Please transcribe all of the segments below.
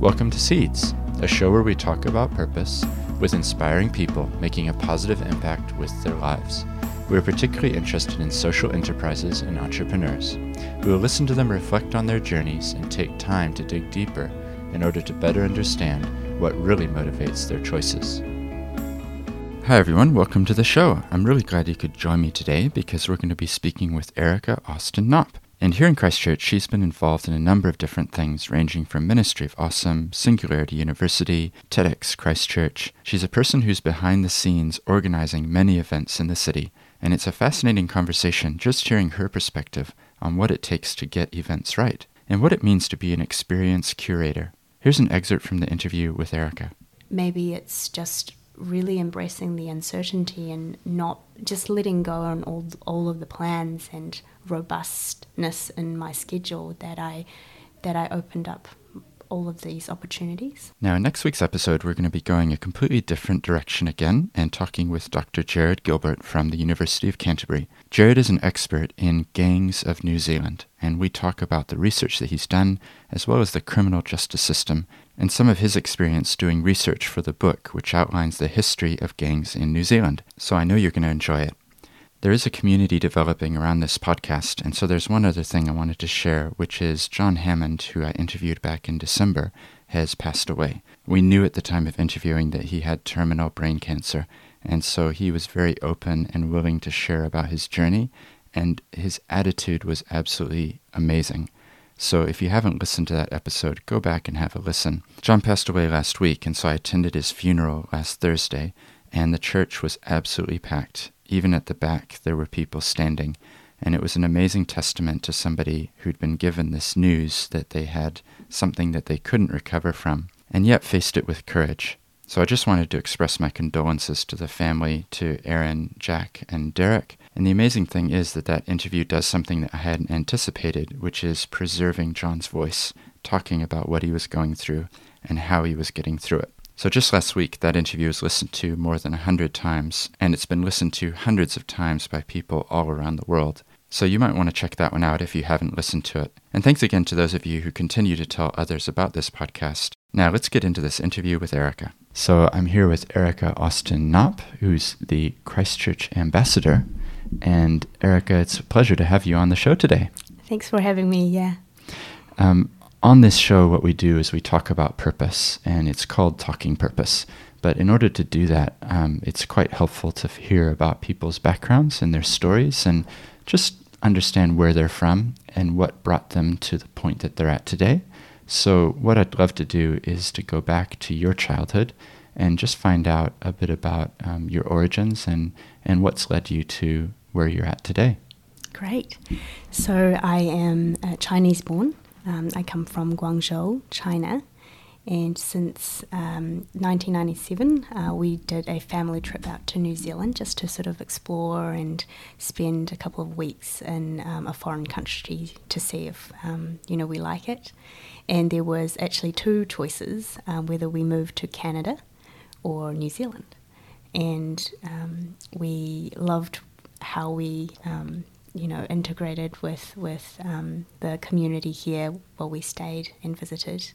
Welcome to Seeds, a show where we talk about purpose with inspiring people making a positive impact with their lives. We are particularly interested in social enterprises and entrepreneurs. We will listen to them reflect on their journeys and take time to dig deeper in order to better understand what really motivates their choices. Hi, everyone. Welcome to the show. I'm really glad you could join me today because we're going to be speaking with Erica Austin Knopp. And here in Christchurch, she's been involved in a number of different things, ranging from Ministry of Awesome, Singularity University, TEDx Christchurch. She's a person who's behind the scenes organizing many events in the city, and it's a fascinating conversation just hearing her perspective on what it takes to get events right and what it means to be an experience curator. Here's an excerpt from the interview with Erica. Maybe it's just really embracing the uncertainty and not just letting go on all, all of the plans and robustness in my schedule that I that I opened up all of these opportunities. Now, in next week's episode, we're going to be going a completely different direction again and talking with Dr. Jarrod Gilbert from the University of Canterbury. Jarrod is an expert in gangs of New Zealand, and we talk about the research that he's done, as well as the criminal justice system, and some of his experience doing research for the book, which outlines the history of gangs in New Zealand. So I know you're going to enjoy it. There is a community developing around this podcast, and so there's one other thing I wanted to share, which is John Hammond, who I interviewed back in December, has passed away. We knew at the time of interviewing that he had terminal brain cancer, and so he was very open and willing to share about his journey, and his attitude was absolutely amazing. So if you haven't listened to that episode, go back and have a listen. John passed away last week, and so I attended his funeral last Thursday, and the church was absolutely packed even at the back, there were people standing, and it was an amazing testament to somebody who'd been given this news that they had something that they couldn't recover from, and yet faced it with courage. So I just wanted to express my condolences to the family, to Aaron, Jack, and Derek. And the amazing thing is that that interview does something that I hadn't anticipated, which is preserving John's voice, talking about what he was going through and how he was getting through it. So just last week, that interview was listened to more than 100 times, and it's been listened to hundreds of times by people all around the world. So you might want to check that one out if you haven't listened to it. And thanks again to those of you who continue to tell others about this podcast. Now let's get into this interview with Erica. So I'm here with Erica Austin Knopp, who's the Christchurch ambassador. And Erica, it's a pleasure to have you on the show today. Thanks for having me. Yeah. Um, on this show, what we do is we talk about purpose, and it's called Talking Purpose. But in order to do that, um, it's quite helpful to hear about people's backgrounds and their stories and just understand where they're from and what brought them to the point that they're at today. So, what I'd love to do is to go back to your childhood and just find out a bit about um, your origins and, and what's led you to where you're at today. Great. So, I am uh, Chinese born. Um, I come from Guangzhou, China, and since um, 1997, uh, we did a family trip out to New Zealand just to sort of explore and spend a couple of weeks in um, a foreign country to see if um, you know we like it. And there was actually two choices um, whether we moved to Canada or New Zealand, and um, we loved how we um, you know, integrated with with um, the community here while we stayed and visited,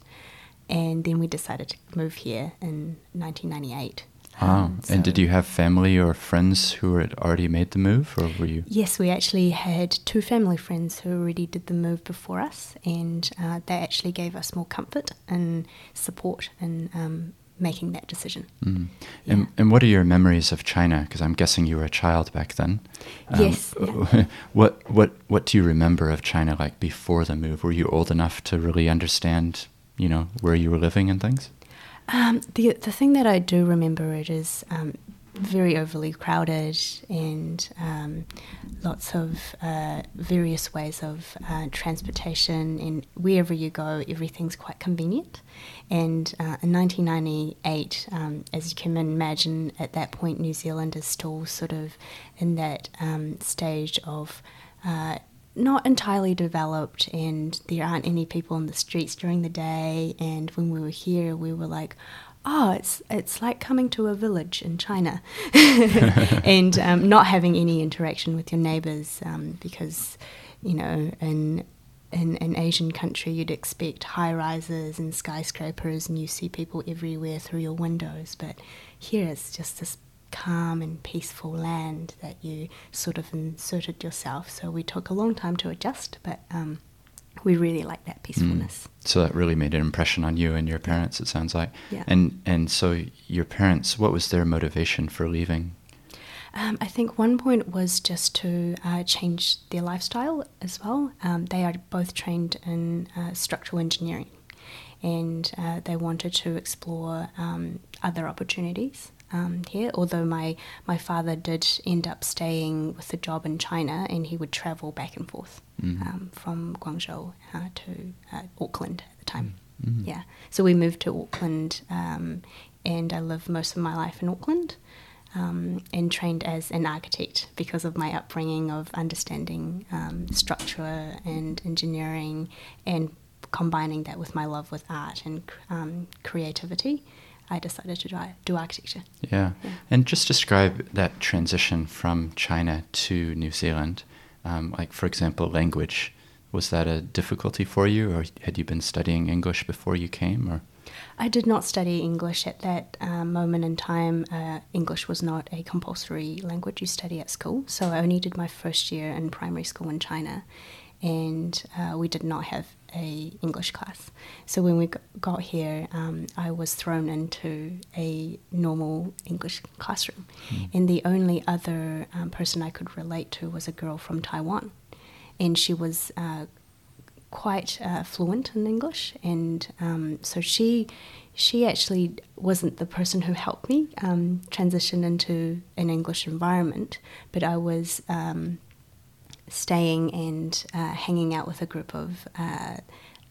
and then we decided to move here in 1998. Wow! Um, so and did you have family or friends who had already made the move, or were you? Yes, we actually had two family friends who already did the move before us, and uh, they actually gave us more comfort and support in um, making that decision. Mm. Yeah. And, and what are your memories of China? Because I'm guessing you were a child back then. Um, yes. Yeah. what what what do you remember of China like before the move? Were you old enough to really understand, you know, where you were living and things? Um, the the thing that I do remember it is um, very overly crowded and um, lots of uh, various ways of uh, transportation. And wherever you go, everything's quite convenient. And uh, in 1998, um, as you can imagine, at that point, New Zealand is still sort of in that um, stage of uh, not entirely developed and there aren't any people in the streets during the day and when we were here we were like oh, it's it's like coming to a village in China, and um, not having any interaction with your neighbours um, because, you know, in in an Asian country, you'd expect high rises and skyscrapers, and you see people everywhere through your windows. But here it's just this calm and peaceful land that you sort of inserted yourself. So we took a long time to adjust, but um, we really like that peacefulness. Mm. So that really made an impression on you and your parents. It sounds like. Yeah. And and so your parents, what was their motivation for leaving? Um, I think one point was just to uh, change their lifestyle as well. Um, they are both trained in uh, structural engineering, and uh, they wanted to explore um, other opportunities um, here. Although my my father did end up staying with a job in China, and he would travel back and forth Mhm. from Guangzhou uh, to uh, Auckland at the time. Mhm. Yeah, so we moved to Auckland, um, and I lived most of my life in Auckland, um, and trained as an architect because of my upbringing of understanding um, structure and engineering, and combining that with my love with art and um, creativity. I decided to try, do architecture. Yeah. Yeah. And just describe that transition from China to New Zealand. Um, like, for example, language. Was that a difficulty for you, or had you been studying English before you came? Or I did not study English at that uh, moment in time. Uh, English was not a compulsory language you study at school, so I only did my first year in primary school in China, and uh, we did not have a English class. So when we got here, um, I was thrown into a normal English classroom, and the only other um, person I could relate to was a girl from Taiwan, and she was. Uh, quite uh, fluent in English, and um, so she she actually wasn't the person who helped me um, transition into an English environment, but I was um, staying and uh, hanging out with a group of uh,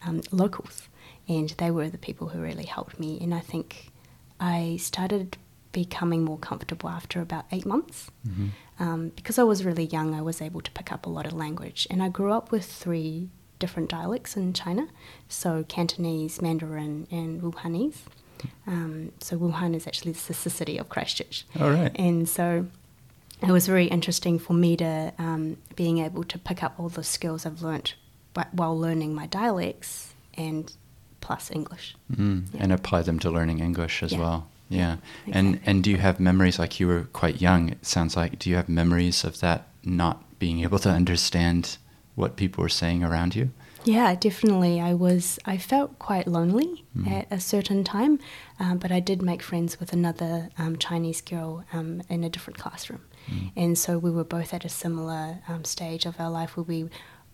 um, locals, and they were the people who really helped me. And I think I started becoming more comfortable after about eight months. Um, because I was really young, I was able to pick up a lot of language, and I grew up with three different dialects in China, so Cantonese, Mandarin, and Wuhanese. Um, so Wuhan is actually the sister city of Christchurch. All right. And so it was very interesting for me to um, being able to pick up all the skills I've learnt while learning my dialects and plus English. Mm, Yeah. and apply them to learning English as Yeah. well. Yeah. And exactly. and do you have memories like you were quite young? It sounds like. Do you have memories of that not being able to understand what people were saying around you? Yeah, definitely. I was. I felt quite lonely Mhm. at a certain time, um, but I did make friends with another um, Chinese girl um, in a different classroom, Mm. and so we were both at a similar um, stage of our life where we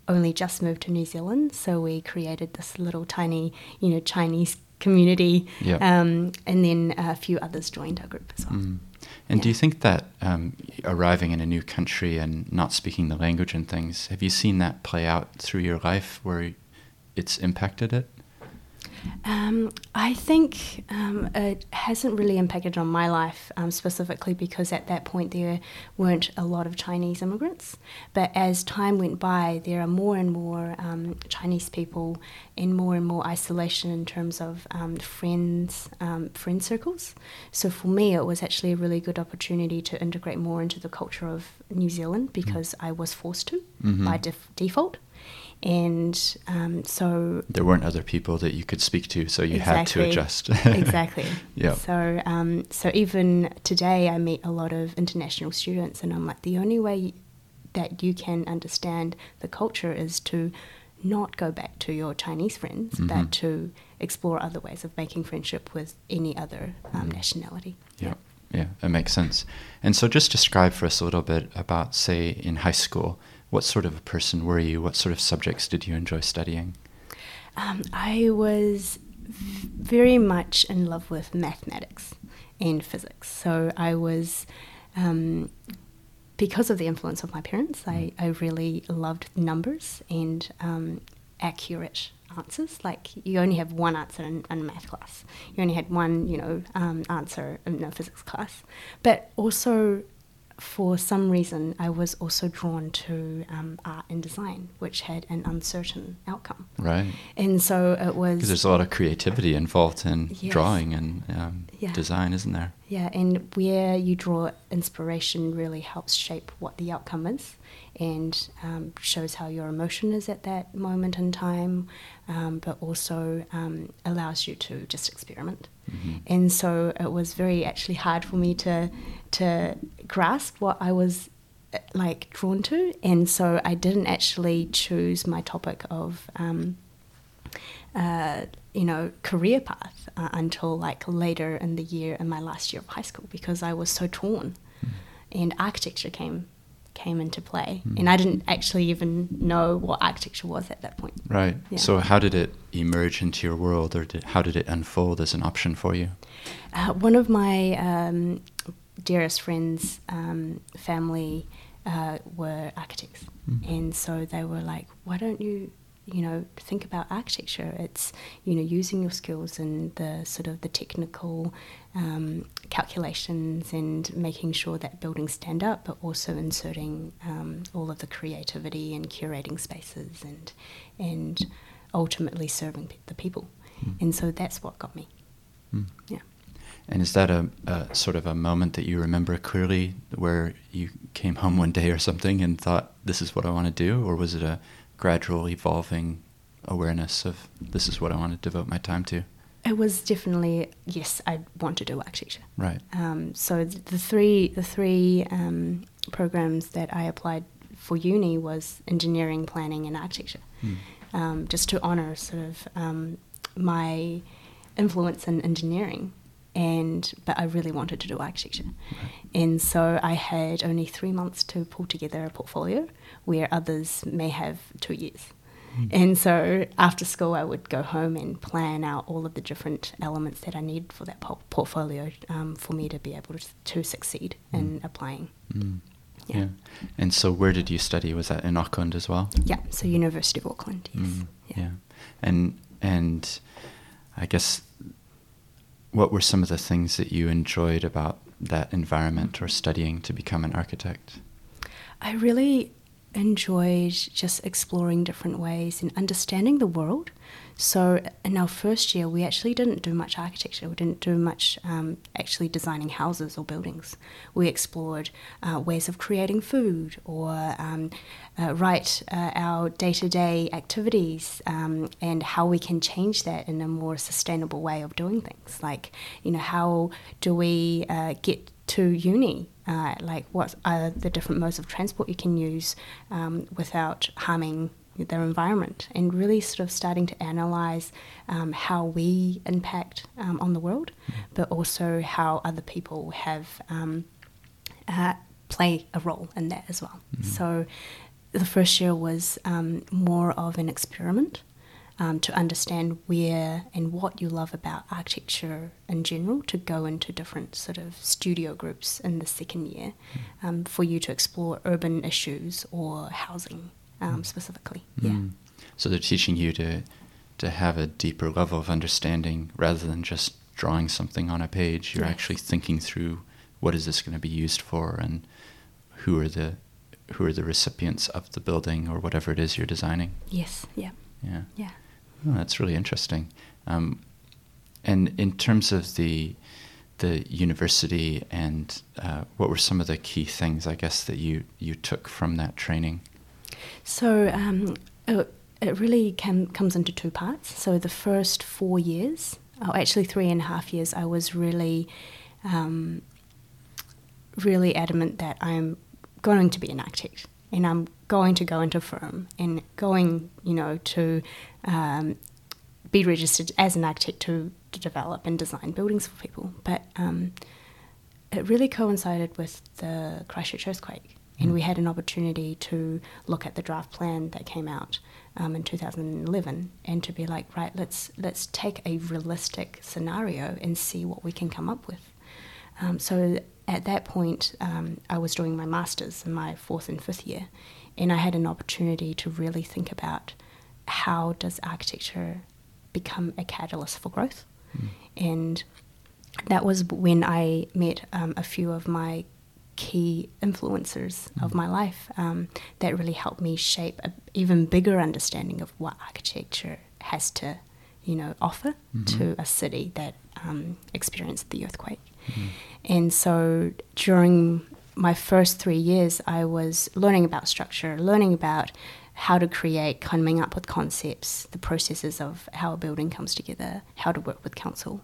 only just moved to New Zealand. So we created this little tiny, you know, Chinese community, Yep. um, and then a few others joined our group as well. Mm. And do you think that um, arriving in a new country and not speaking the language and things, have you seen that play out through your life where it's impacted it? Um, I think um, it hasn't really impacted on my life um, specifically because at that point there weren't a lot of Chinese immigrants. But as time went by, there are more and more um, Chinese people in more and more isolation in terms of um, friends, um, friend circles. So for me, it was actually a really good opportunity to integrate more into the culture of New Zealand because I was forced to Mhm. by def- default. And um, so There weren't other people that you could speak to, so you had to adjust. exactly. Yeah. So, um, so even today, I meet a lot of international students, and I'm like, the only way that you can understand the culture is to not go back to your Chinese friends, Mhm. but to explore other ways of making friendship with any other um, Mhm. nationality. Yeah, yeah, that makes sense. And so, just describe for us a little bit about, say, in high school, what sort of a person were you? What sort of subjects did you enjoy studying? Um, I was v- very much in love with mathematics and physics. So I was, um, because of the influence of my parents, I, I really loved numbers and um, accurate answers. Like you only have one answer in, in math class. You only had one, you know, um, answer in a physics class. But also for some reason, I was also drawn to um, art and design, which had an uncertain outcome. Right. And so it was. Because there's a lot of creativity involved in Yes. drawing and um, Yeah. design, isn't there? Yeah, and where you draw inspiration really helps shape what the outcome is. And um, shows how your emotion is at that moment in time, um, but also um, allows you to just experiment. Mm-hmm. And so it was very actually hard for me to to grasp what I was uh, like drawn to, and so I didn't actually choose my topic of. Um, uh, you know, career path uh, until like later in the year in my last year of high school because I was so torn, mm. and architecture came came into play. Mm. And I didn't actually even know what architecture was at that point. Right. Yeah. So, how did it emerge into your world, or did, how did it unfold as an option for you? Uh, one of my um, dearest friends' um, family uh, were architects. Mm. And so they were like, why don't you you know think about architecture it's you know using your skills and the sort of the technical um, calculations and making sure that buildings stand up but also inserting um, all of the creativity and curating spaces and and ultimately serving the people mm. and so that's what got me mm. yeah and is that a, a, sort of a moment that you remember clearly where you came home one day or something and thought, this is what I want to do? Or was it a gradual evolving awareness of this is what I want to devote my time to? It was definitely yes. I want to do architecture. Right. Um, so the three the three um, programs that I applied for uni was engineering, planning, and architecture, mm. um, just to honour sort of um, my influence in engineering and but I really wanted to do architecture. Right. And so I had only three months to pull together a portfolio, where others may have two years. Mm. And so after school, I would go home and plan out all of the different elements that I need for that po- portfolio um, for me to be able to, to succeed mm. in applying. Mm. Yeah. yeah. And so, where did you study? Was that in Auckland as well? Yeah. So, University of Auckland. Yes. Mm. Yeah. yeah. And and I guess what were some of the things that you enjoyed about that environment or studying to become an architect? I really enjoyed just exploring different ways and understanding the world. So, in our first year, we actually didn't do much architecture. We didn't do much um, actually designing houses or buildings. We explored uh, ways of creating food or um, uh, write uh, our day to day activities um, and how we can change that in a more sustainable way of doing things. Like, you know, how do we uh, get to uni uh, like what are the different modes of transport you can use um, without harming their environment and really sort of starting to analyze um, how we impact um, on the world, mm. but also how other people have um, uh, play a role in that as well. Mm. So the first year was um, more of an experiment um, to understand where and what you love about architecture in general, to go into different sort of studio groups in the second year mm. um, for you to explore urban issues or housing um, mm. specifically. Mm. Yeah. So they're teaching you to to have a deeper level of understanding rather than just drawing something on a page. You're yes. actually thinking through what is this going to be used for and who are the who are the recipients of the building or whatever it is you're designing. Yes. Yeah. Yeah. Yeah. Oh, that's really interesting. Um, and in terms of the the university and uh, what were some of the key things I guess that you you took from that training? So um, it, really comes into two parts. So the first four years, or actually three and a half years, I was really um, really adamant that I'm going to be an architect and I'm going to go into firm and going, you know, to um, be registered as an architect to, to, develop and design buildings for people. But um, it really coincided with the Christchurch earthquake, and we had an opportunity to look at the draft plan that came out um, in 2011 and to be like, right, let's let's take a realistic scenario and see what we can come up with. Um, so at that point, um, I was doing my masters in my fourth and fifth year, and I had an opportunity to really think about how does architecture become a catalyst for growth, mm. and that was when I met um, a few of my key influencers mm. of my life um, that really helped me shape an even bigger understanding of what architecture has to, you know, offer mm-hmm. to a city that um, experienced the earthquake. Mm. And so during my first three years, I was learning about structure, learning about how to create, coming up with concepts, the processes of how a building comes together, how to work with council.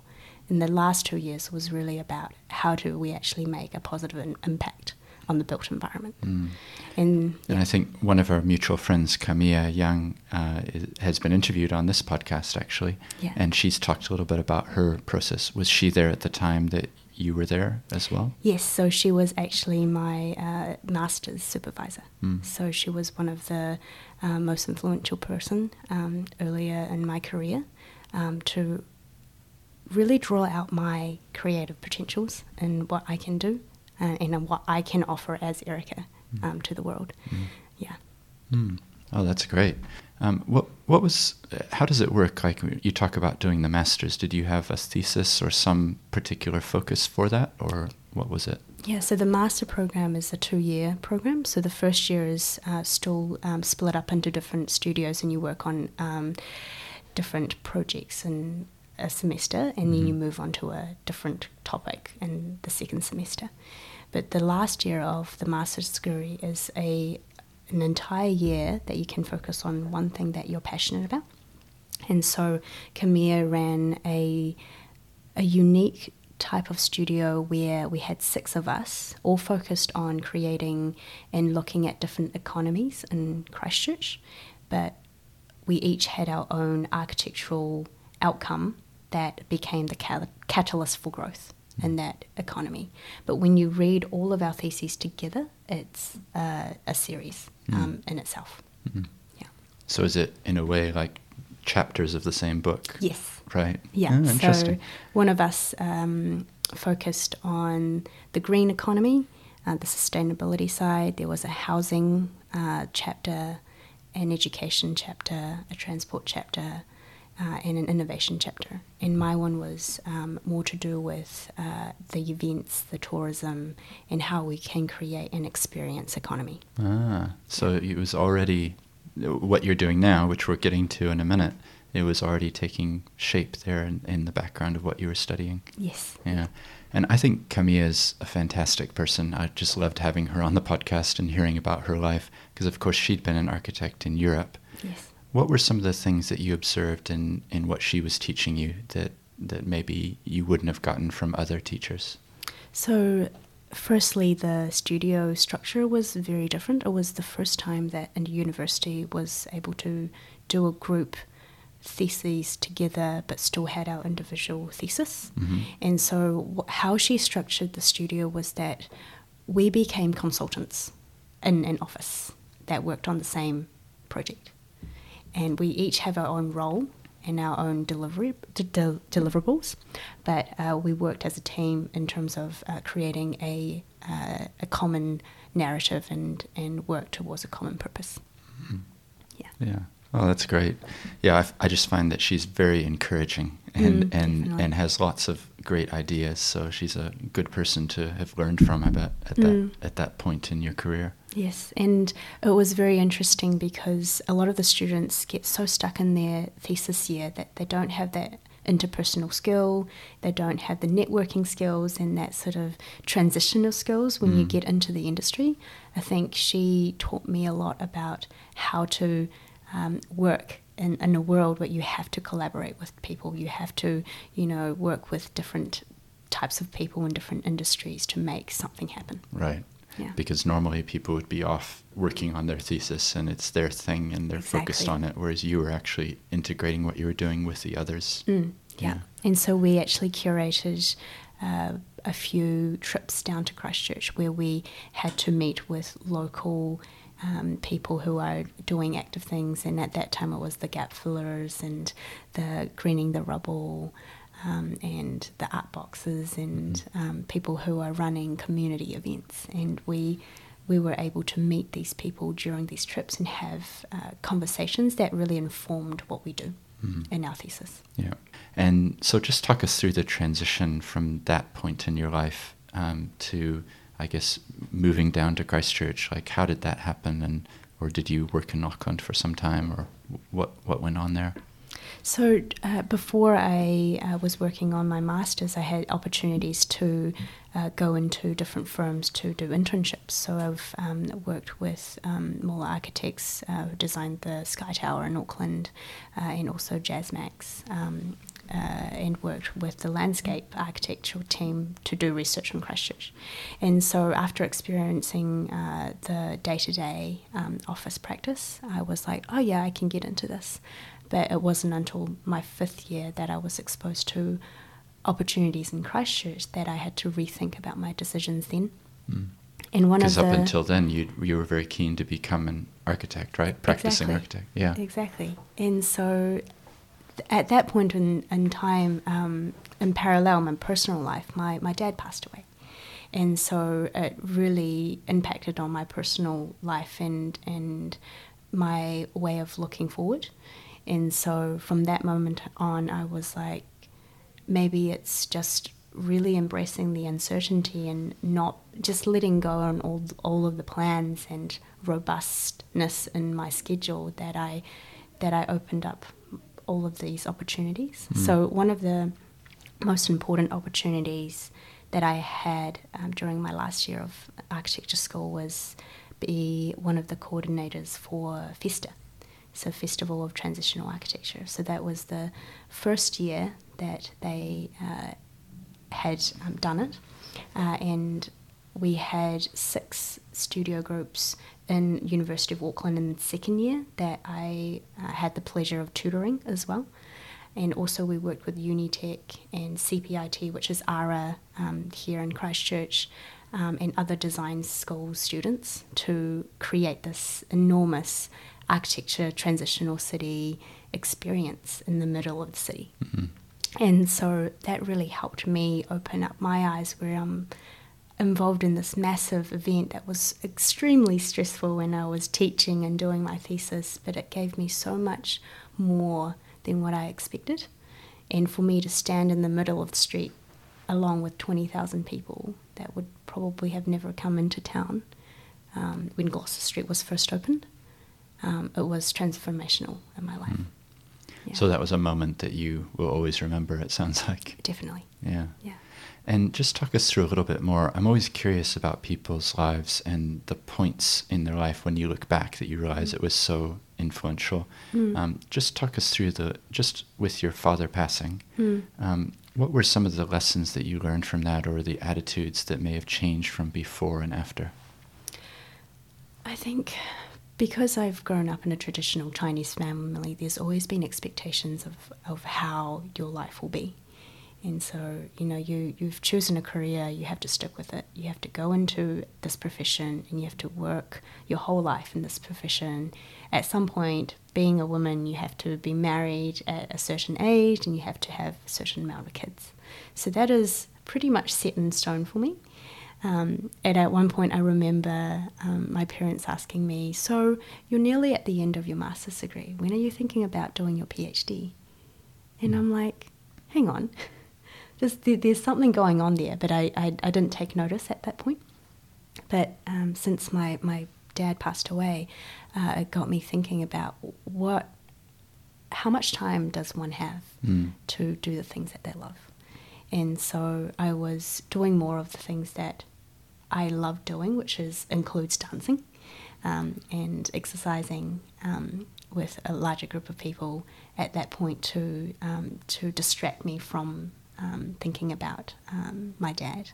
And the last two years was really about how do we actually make a positive impact on the built environment. Mm. And, yeah. and I think one of our mutual friends, Camia Young, uh, has been interviewed on this podcast actually, yeah. and she's talked a little bit about her process. Was she there at the time that you were there as well? Yes, so she was actually my uh, master's supervisor. Mm. So she was one of the uh, most influential person um, earlier in my career um, to really draw out my creative potentials and what I can do uh, and what I can offer as Erica mm. um, to the world. Mm. Yeah. Mm. Oh, that's great. Um, what what was? How does it work? Like you talk about doing the masters. Did you have a thesis or some particular focus for that, or what was it? Yeah, so the master program is a two-year program. So the first year is uh, still um, split up into different studios, and you work on um, different projects in a semester, and mm-hmm. then you move on to a different topic in the second semester. But the last year of the master's degree is a an entire year that you can focus on one thing that you're passionate about. And so Camia ran a a unique type of studio where we had six of us all focused on creating and looking at different economies in Christchurch, but we each had our own architectural outcome that became the cal- catalyst for growth in that economy. But when you read all of our theses together, it's uh, a series mm. um, in itself. Mm-hmm. Yeah. So is it in a way like chapters of the same book? Yes. Right. Yeah. Oh, interesting. So one of us um, focused on the green economy, uh, the sustainability side. There was a housing uh, chapter, an education chapter, a transport chapter uh, and an innovation chapter. And my one was um, more to do with uh, the events, the tourism, and how we can create an experience economy. Ah, so it was already what you're doing now, which we're getting to in a minute. It was already taking shape there in, in the background of what you were studying. Yes. Yeah. And I think Camia is a fantastic person. I just loved having her on the podcast and hearing about her life because, of course, she'd been an architect in Europe. Yes. What were some of the things that you observed in, in what she was teaching you that, that maybe you wouldn't have gotten from other teachers? So, firstly, the studio structure was very different. It was the first time that a university was able to do a group theses together but still had our individual thesis. Mm-hmm. And so, how she structured the studio was that we became consultants in an office that worked on the same project and we each have our own role and our own delivery de- de- deliverables, but uh, we worked as a team in terms of uh, creating a uh, a common narrative and and work towards a common purpose. Mm-hmm. Yeah. Yeah. Oh, that's great. Yeah, I, I, just find that she's very encouraging and mm, and definitely. and has lots of great ideas. So she's a good person to have learned from. I bet at Mm. that at that point in your career. Yes, and it was very interesting because a lot of the students get so stuck in their thesis year that they don't have that interpersonal skill, they don't have the networking skills and that sort of transitional skills when you Mm. get into the industry. I think she taught me a lot about how to um, work in, in a world where you have to collaborate with people, you have to, you know, work with different types of people in different industries to make something happen. Right. Yeah. Because normally people would be off working on their thesis and it's their thing and they're focused on it, whereas you were actually integrating what you were doing with the others. Mm, yeah. Yeah. And so we actually curated uh, a few trips down to Christchurch where we had to meet with local um, people who are doing active things. And at that time, it was the gap fillers and the greening the rubble. Um, and the art boxes and um, people who are running community events, and we we were able to meet these people during these trips and have uh, conversations that really informed what we do Mhm. in our thesis. Yeah. And so just talk us through the transition from that point in your life um, to, I guess, moving down to Christchurch. Like, how did that happen? And or did you work in Auckland for some time, or what what went on there? So uh, before I uh, was working on my masters, I had opportunities to uh, go into different firms to do internships. So I've um, worked with um, Moller Architects, uh, who designed the Sky Tower in Auckland, uh, and also Jasmax. Um, uh, and worked with the landscape architectural team to do research on Christchurch. And so, after experiencing uh, the day to day office practice, I was like, oh, yeah, I can get into this. But it wasn't until my fifth year that I was exposed to opportunities in Christchurch that I had to rethink about my decisions then. Mm. And one of Because the up until then, you you were very keen to become an architect, right? Practicing Exactly. architect. Yeah. Exactly. And so th- at that point in, in time, um, in parallel, my personal life, my, my dad passed away. And so it really impacted on my personal life and, and my way of looking forward. And so from that moment on, I was like, maybe it's just really embracing the uncertainty and not just letting go on all, all of the plans and robustness in my schedule that I that I opened up all of these opportunities. So one of the most important opportunities that I had um, during my last year of architecture school was be one of the coordinators for FESTA, so Festival of Transitional Architecture. So that was the first year that they uh, had um, done it, uh, and we had six studio groups in University of Auckland in the second year that I uh, had the pleasure of tutoring as well. And also we worked with Unitec and CPIT, which is ARA um, here in Christchurch, um, and other design school students to create this enormous architecture transitional city experience in the middle of the city. And so that really helped me open up my eyes where I'm involved in this massive event that was extremely stressful when I was teaching and doing my thesis, but it gave me so much more than what I expected. And for me to stand in the middle of the street along with 20,000 people that would probably have never come into town um, when Gloucester Street was first opened, um, it was transformational in my life. Yeah, So that was a moment that you will always remember. It sounds like. definitely. Yeah. Yeah. And just talk us through a little bit more. I'm always curious about people's lives and the points in their life when you look back that you realize it was so influential. Mm. Um, just talk us through the, just with your father passing, Mm. um, what were some of the lessons that you learned from that or the attitudes that may have changed from before and after? I think because I've grown up in a traditional Chinese family, there's always been expectations of, of how your life will be. And so, you know, you, you've chosen a career, you have to stick with it. You have to go into this profession and you have to work your whole life in this profession. At some point, being a woman, you have to be married at a certain age and you have to have a certain amount of kids. So that is pretty much set in stone for me. Um, and at one point, I remember um, my parents asking me, So, you're nearly at the end of your master's degree. When are you thinking about doing your PhD? And I'm like, Hang on. There's, there's something going on there, but I, I, I didn't take notice at that point. But um, since my, my dad passed away, uh, it got me thinking about what, how much time does one have Mm. to do the things that they love. And so I was doing more of the things that I love doing, which is includes dancing um, and exercising um, with a larger group of people at that point to um, to distract me from um, thinking about um, my dad.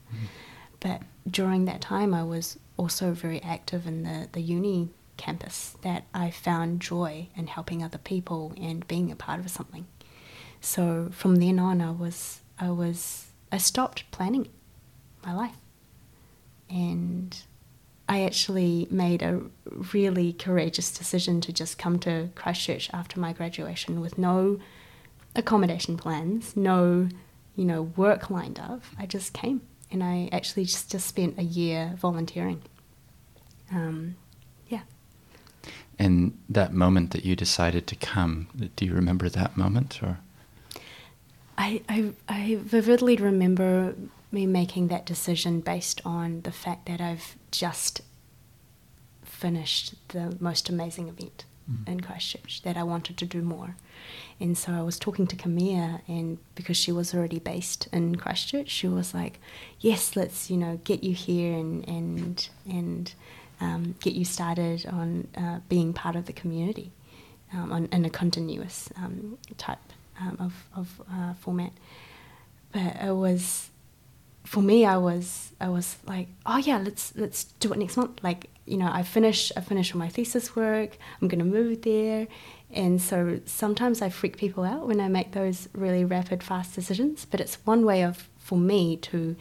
But during that time, I was also very active in the, the uni campus that I found joy in helping other people and being a part of something. So from then on, I was I was I stopped planning my life, and I actually made a really courageous decision to just come to Christchurch after my graduation with no accommodation plans, no you know work lined up. I just came, and I actually just just spent a year volunteering. Um, yeah. And that moment that you decided to come, do you remember that moment or? I, I, I vividly remember me making that decision based on the fact that I've just finished the most amazing event mm. in Christchurch that I wanted to do more. And so I was talking to Camia, and because she was already based in Christchurch, she was like, "Yes, let's you know get you here and and and um, get you started on uh, being part of the community um, on, in a continuous um, type um, of of uh, format." But it was for me, I was I was like, oh yeah, let's let's do it next month. Like you know, I finish I finish all my thesis work. I'm gonna move there, and so sometimes I freak people out when I make those really rapid, fast decisions. But it's one way of for me to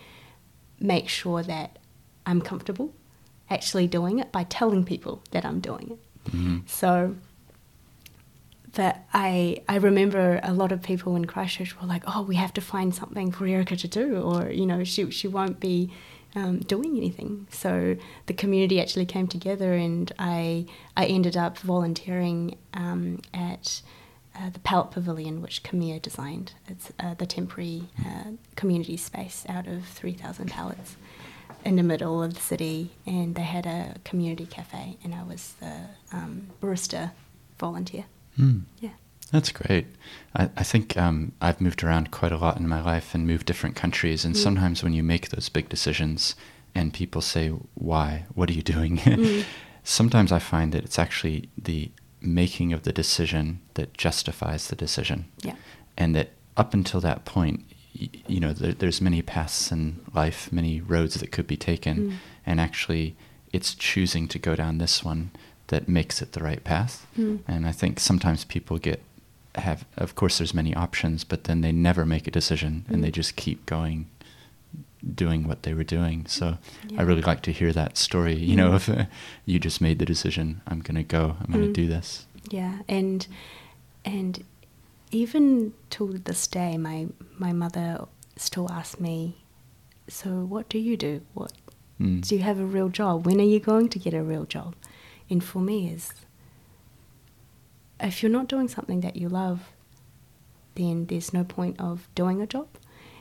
make sure that I'm comfortable actually doing it by telling people that I'm doing it. Mm-hmm. So that I I remember a lot of people in Christchurch were like, oh, we have to find something for Erica to do, or you know, she she won't be um, doing anything. So the community actually came together, and I I ended up volunteering um, at. Uh, the Pallet Pavilion, which Camia designed. It's uh, the temporary uh, community space out of 3,000 pallets in the middle of the city, and they had a community cafe, and I was the um, barista volunteer. Mm. Yeah. That's great. I, I think um, I've moved around quite a lot in my life and moved different countries. And mm. sometimes when you make those big decisions and people say, Why? What are you doing? Mm. sometimes I find that it's actually the making of the decision that justifies the decision. Yeah. And that up until that point, y- you know, there, there's many paths in life, many roads that could be taken. Mm. And actually, it's choosing to go down this one that makes it the right path. Mm. And I think sometimes people get have of course there's many options, but then they never make a decision mm. and they hmm. just keep going doing what they were doing. So yeah. I really like to hear that story, you know, hmm. if uh, you just made the decision, I'm going to go, I'm going to hmm. do this. Yeah, and and even to this day my my mother still asks me, "So what do you do? What mm. do you have a real job? When are you going to get a real job?" And for me is if you're not doing something that you love, then there's no point of doing a job.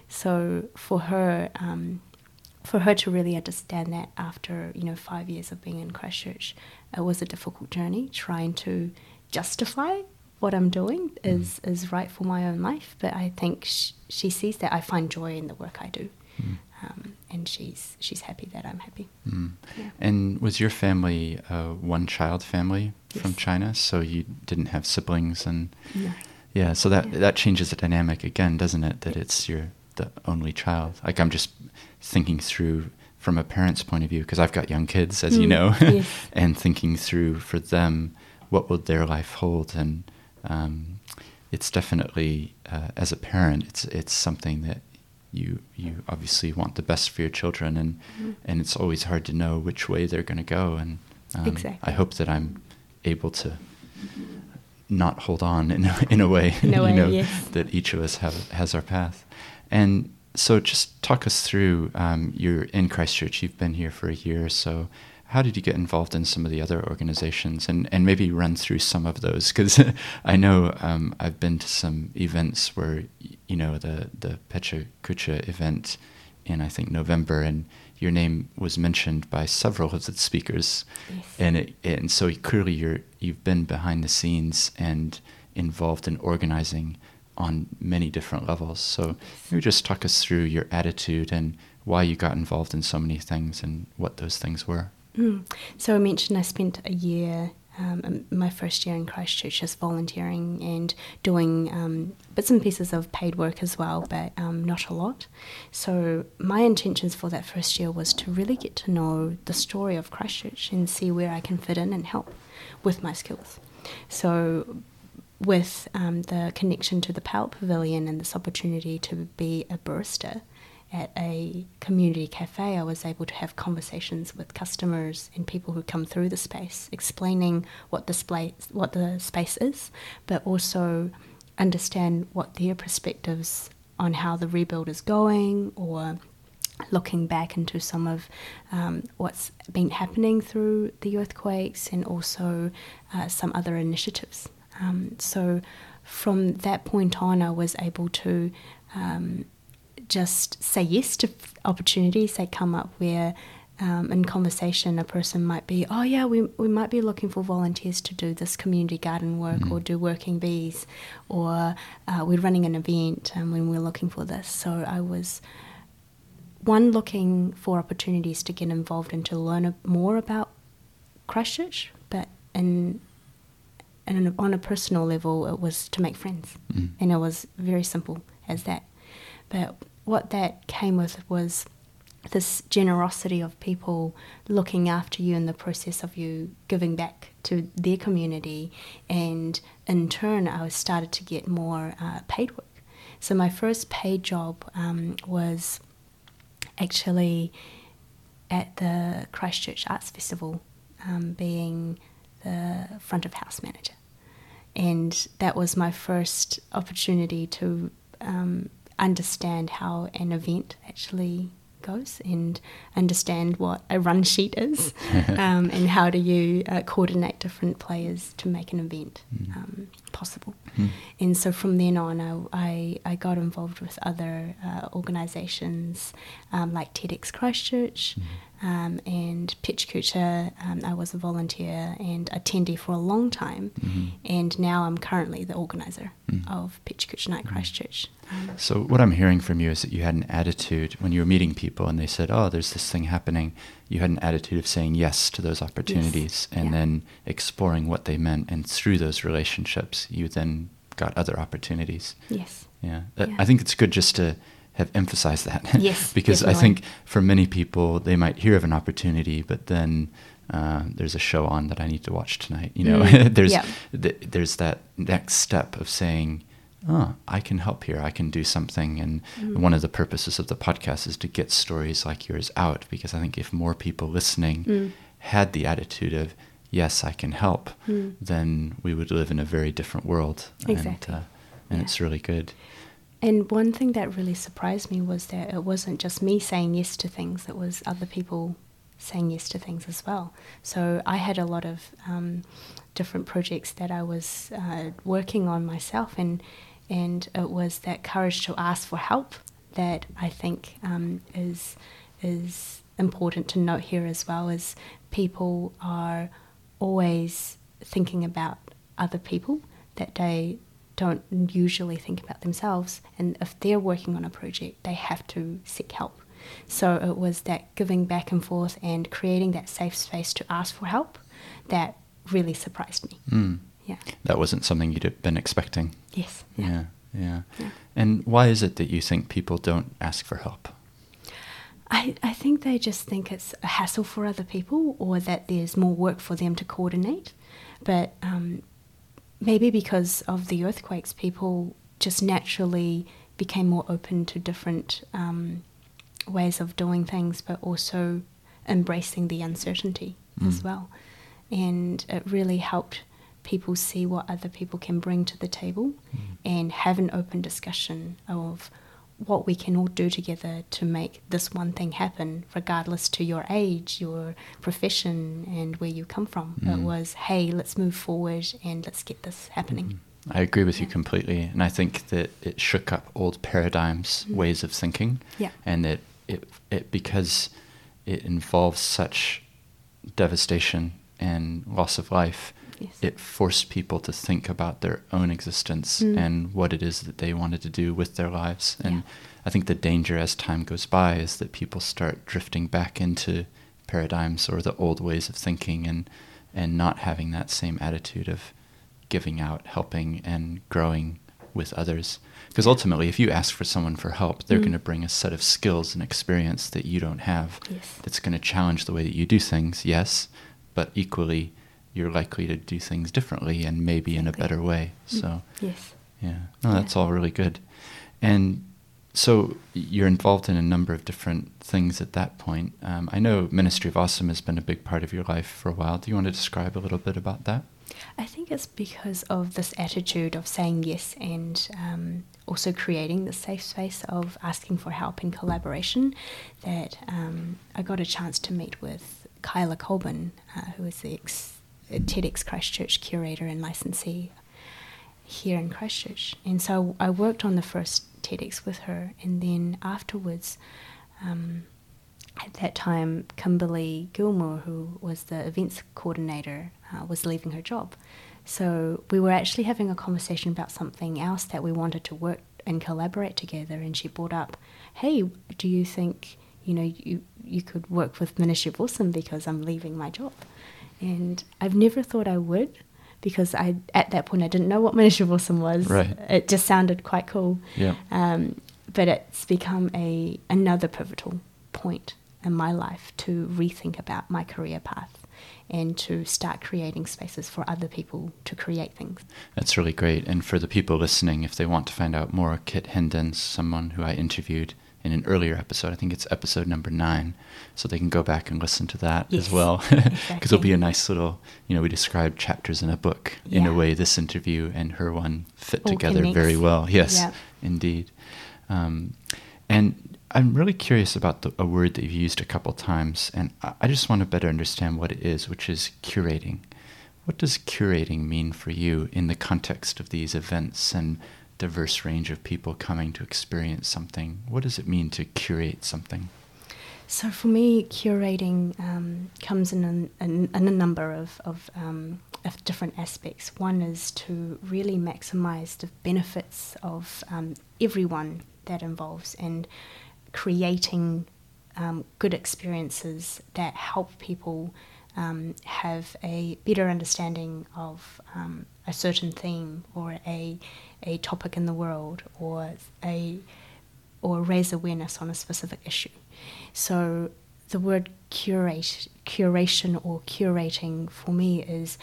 So for her, um, for her to really understand that after you know five years of being in Christchurch, it was a difficult journey trying to justify what I'm doing is mm. is right for my own life. But I think sh- she sees that I find joy in the work I do. Mm. Um, and she's she's happy that I'm happy. Mm. Yeah. And was your family a one child family yes. from China? So you didn't have siblings and no. yeah. So that yeah. that changes the dynamic again, doesn't it? That it's your the only child. Like I'm just thinking through from a parent's point of view because I've got young kids, as mm. you know, yes. and thinking through for them what will their life hold and. Um, it's definitely, uh, as a parent, it's it's something that you you obviously want the best for your children, and mm-hmm. and it's always hard to know which way they're going to go. And um, exactly. I hope that I'm able to not hold on in a, in a way, no you way, know, yes. that each of us have has our path. And so, just talk us through. Um, you're in Christchurch. You've been here for a year or so how did you get involved in some of the other organizations and, and maybe run through some of those? Because i know um, i've been to some events where you know the, the pecha kucha event in i think november and your name was mentioned by several of the speakers. Yes. and it, and so clearly you're you've been behind the scenes and involved in organizing on many different levels. So maybe just talk us through your attitude and why you got involved in so many things and what those things were Mm. So I mentioned I spent a year, um, my first year in Christchurch, just volunteering and doing um, bits and pieces of paid work as well, but um, not a lot. So my intentions for that first year was to really get to know the story of Christchurch and see where I can fit in and help with my skills. So with um, the connection to the Pallet Pavilion and this opportunity to be a barista, at a community cafe, I was able to have conversations with customers and people who come through the space, explaining what the space, what the space is, but also understand what their perspectives on how the rebuild is going, or looking back into some of um, what's been happening through the earthquakes, and also uh, some other initiatives. Um, so, from that point on, I was able to um, just say yes to opportunities that come up where um, in conversation, a person might be, oh yeah, we, we might be looking for volunteers to do this community garden work Mm. or do working bees, or uh, we're running an event and when we're looking for this. So I was one looking for opportunities to get involved and to learn a, more about Christchurch, but in and on a personal level, it was to make friends, Mm. and it was very simple as that. But what that came with was this generosity of people looking after you in the process of you giving back to their community, and in turn, I started to get more uh, paid work. So my first paid job um, was actually at the Christchurch Arts Festival, um, being the front of house manager. And that was my first opportunity to um, understand how an event actually goes and understand what a run sheet is um, and how do you uh, coordinate different players to make an event um, possible. Mm. And so from then on, I, I, I got involved with other uh, organisations um, like TEDx Christchurch um, and PechaKucha. Um, I was a volunteer and attendee for a long time, Mhm. and now I'm currently the organiser Mm. of PechaKucha Night Christchurch. Um, So what I'm hearing from you is that you had an attitude when you were meeting people and they said, "Oh, there's this thing happening." You had an attitude of saying yes to those opportunities and Yeah. then exploring what they meant, and through those relationships, you then got other opportunities. yes. Yeah, Yeah. I think it's good just to have emphasized that. Yes, because I think for many people they might hear of an opportunity, but then uh, there's a show on that I need to watch tonight. You know, Mm, there's yeah. th- there's that next step of saying, "Oh, I can help here. I can do something." And Mm. one of the purposes of the podcast is to get stories like yours out because I think if more people listening Mm. had the attitude of "Yes, I can help," Mm. then we would live in a very different world. Exactly. And, uh, and Yeah. it's really good. And one thing that really surprised me was that it wasn't just me saying yes to things, it was other people saying yes to things as well. So I had a lot of um, different projects that I was uh, working on myself, and, and it was that courage to ask for help that I think um, is, is important to note here as well, is people are always thinking about other people that they don't usually think about themselves. And if they're working on a project, they have to seek help. So it was that giving back and forth and creating that safe space to ask for help that really surprised me. Mm. Yeah. That wasn't something you'd have been expecting. Yes. Yeah, yeah. Yeah. And why is it that you think people don't ask for help? I, I think they just think it's a hassle for other people or that there's more work for them to coordinate. But um, maybe because of the earthquakes, people just naturally became more open to different um, ways of doing things, but also embracing the uncertainty as Mm. well. And it really helped people see what other people can bring to the table and have an open discussion of what we can all do together to make this one thing happen, regardless to your age, your profession, and where you come from. It Mm. was, hey, let's move forward and let's get this happening. Mm-hmm. I agree with you completely, and I think that it shook up old paradigms, Mm. ways of thinking, Yeah. and that it, it because it involves such devastation and loss of life, Yes. it forced people to think about their own existence Mm. and what it is that they wanted to do with their lives. And Yeah. I think the danger as time goes by is that people start drifting back into paradigms or the old ways of thinking and and not having that same attitude of giving out, helping and growing with others. Because ultimately if you ask for someone for help, they're Mm. going to bring a set of skills and experience that you don't have Yes. that's going to challenge the way that you do things, yes, but equally you're likely to do things differently and maybe in a better way. Mm. So, Yes. yeah, no, Yeah. that's all really good. And so you're involved in a number of different things at that point. Um, I know Ministry of Awesome has been a big part of your life for a while. Do you want to describe a little bit about that? I think it's because of this attitude of saying yes and um, also creating the safe space of asking for help and collaboration that um, I got a chance to meet with Kaila Colbin, uh, who is the ex- TEDx Christchurch curator and licensee here in Christchurch. And so I worked on the first TEDx with her, and then afterwards, um, at that time, Kimberly Gilmore, who was the events coordinator, uh, was leaving her job. So we were actually having a conversation about something else that we wanted to work and collaborate together. And she brought up, "Hey, do you think you know you you could work with Ministry of Awesome because I'm leaving my job?" And I've never thought I would because I at that point I didn't know what Awesome was. Right. It just sounded quite cool. Yeah. Um, but it's become a another pivotal point in my life to rethink about my career path and to start creating spaces for other people to create things. That's really great. And for the people listening, if they want to find out more, Kit Hendon's someone who I interviewed in an earlier episode. I think it's episode number nine. So they can go back and listen to that yes, as well. Because exactly. it'll be a nice little, you know, we described chapters in a book. In a way, this interview and her one fit All together connects. very well. Yes, Yep. indeed. Um, and I'm really curious about the, a word that you've used a couple times. And I, I just want to better understand what it is, which is curating. What does curating mean for you in the context of these events and diverse range of people coming to experience something? What does it mean to curate something? So for me, curating um, comes in, an, in, a number of, of, um, of different aspects. One is to really maximize the benefits of um, everyone that involves and creating um, good experiences that help people um, have a better understanding of um, a certain theme or a, a topic in the world or a or raise awareness on a specific issue. So the word curate, curation or curating for me is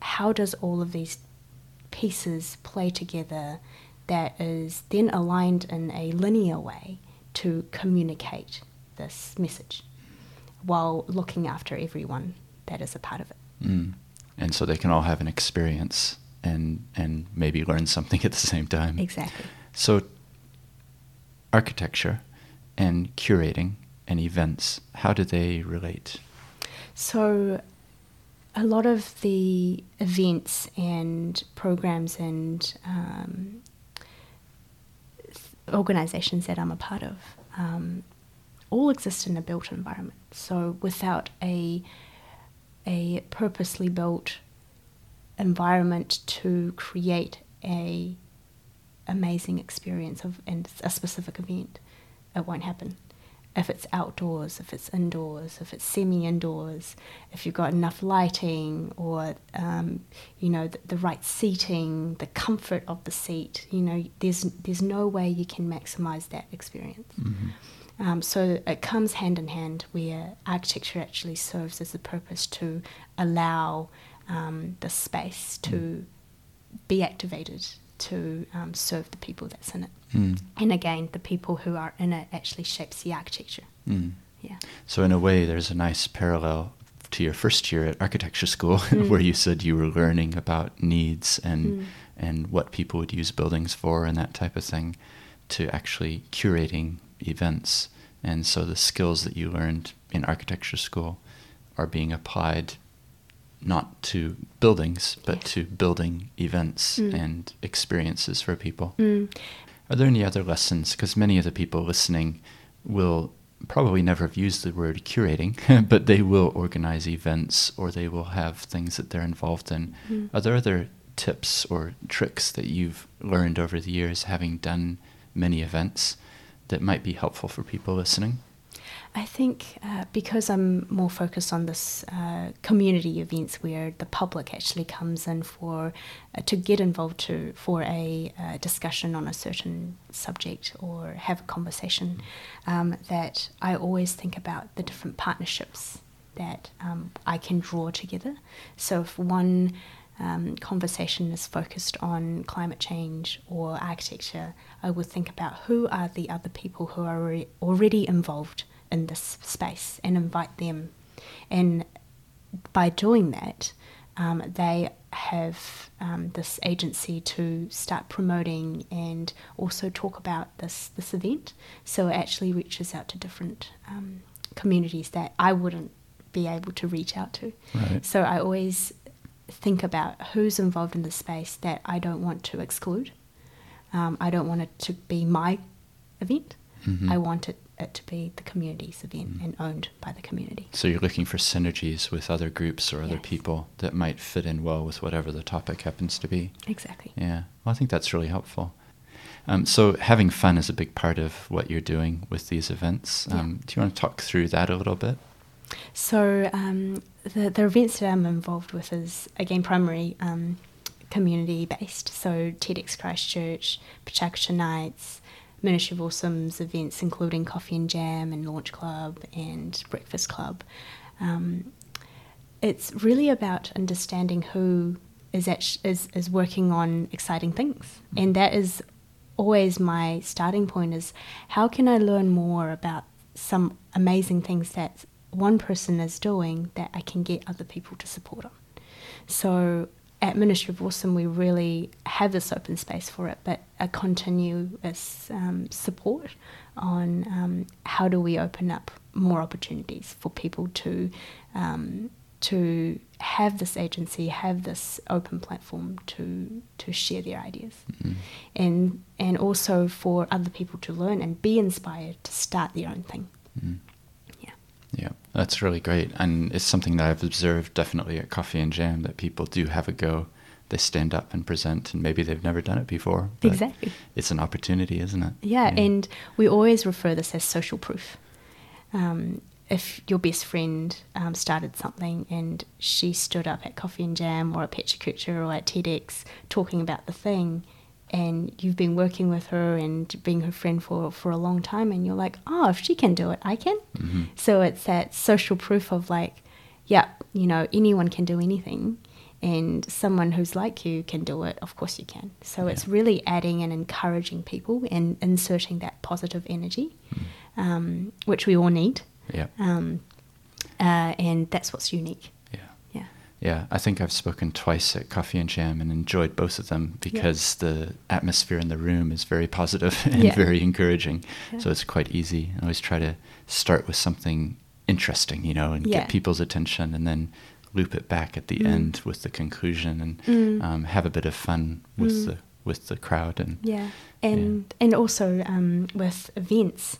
how does all of these pieces play together that is then aligned in a linear way to communicate this message while looking after everyone that is a part of it. Mm. And so they can all have an experience and and maybe learn something at the same time. Exactly. So architecture and curating and events, how do they relate? So, a lot of the events and programs and um, organizations that I'm a part of um, all exist in a built environment. So, without a a purposely built environment to create a amazing experience of and a specific event, it won't happen. If it's outdoors, if it's indoors, if it's semi-indoors, if you've got enough lighting or um, you know the, the right seating, the comfort of the seat, you know, there's there's no way you can maximize that experience. Um, so it comes hand in hand where architecture actually serves as a purpose to allow um, the space to be activated to um, serve the people that's in it. Mm. And again, the people who are in it actually shapes the architecture. Mm. Yeah. So in a way, there's a nice parallel to your first year at architecture school, Mm. where you said you were learning about needs and Mm. and what people would use buildings for and that type of thing, to actually curating events. And so the skills that you learned in architecture school are being applied not to buildings, but to building events Mm. and experiences for people. Mm. Are there any other lessons? Because many of the people listening will probably never have used the word curating, but they will organize events or they will have things that they're involved in. Mm. Are there other tips or tricks that you've learned over the years having done many events that might be helpful for people listening? I think uh, because I'm more focused on this uh, community events where the public actually comes in for uh, to get involved to for a uh, discussion on a certain subject or have a conversation, um, that I always think about the different partnerships that um, I can draw together. So if one um, conversation is focused on climate change or architecture, I would think about who are the other people who are already, already involved in this space and invite them. And by doing that, um, they have um, this agency to start promoting and also talk about this this event. So it actually reaches out to different um, communities that I wouldn't be able to reach out to. Right. So I always think about who's involved in the space that I don't want to exclude. Um, I don't want it to be my event. I want it to be the community's event and owned by the community. So you're looking for synergies with other groups or other Yes. people that might fit in well with whatever the topic happens to be. Exactly. Yeah, well, I think that's really helpful. Um, so having fun is a big part of what you're doing with these events. Yeah. Um, Do you want to talk through that a little bit? So um, the the events that I'm involved with is again primary um, community based. So TEDx Christchurch, PechaKucha Nights, Ministry of Awesome's events, including Coffee and Jam and Launch Club and Breakfast Club. Um, it's really about understanding who is, act- is is working on exciting things, and that is always my starting point. Is how can I learn more about some amazing things that one person is doing that I can get other people to support on. So at Ministry of Awesome, we really have this open space for it, but a continuous um, support on um, how do we open up more opportunities for people to um, to have this agency, have this open platform to to share their ideas, and and also for other people to learn and be inspired to start their own thing. Mm. Yeah. Yeah, that's really great. And it's something that I've observed definitely at Coffee and Jam that people do have a go. They stand up and present, and maybe they've never done it before. Exactly. It's an opportunity, isn't it? Yeah, and we always refer this as social proof. Um, if your best friend um, started something and she stood up at Coffee and Jam or at Pecha or at TEDx talking about the thing, and you've been working with her and being her friend for, for a long time, and you're like, oh, if she can do it, I can. Mhm. So it's that social proof of like, yeah, you know, anyone can do anything, and someone who's like you can do it. Of course, you can. So it's really adding and encouraging people and inserting that positive energy, um, which we all need, Yeah. um, uh, and that's what's unique. Yeah. Yeah. Yeah, I think I've spoken twice at Coffee and Jam and enjoyed both of them because the atmosphere in the room is very positive and Yeah. very encouraging. Yeah. So it's quite easy. I always try to start with something interesting, you know, and Yeah. get people's attention and then loop it back at the Mm. end with the conclusion and Mm. um, have a bit of fun with Mm. the with the crowd and Yeah, and and also um, with events,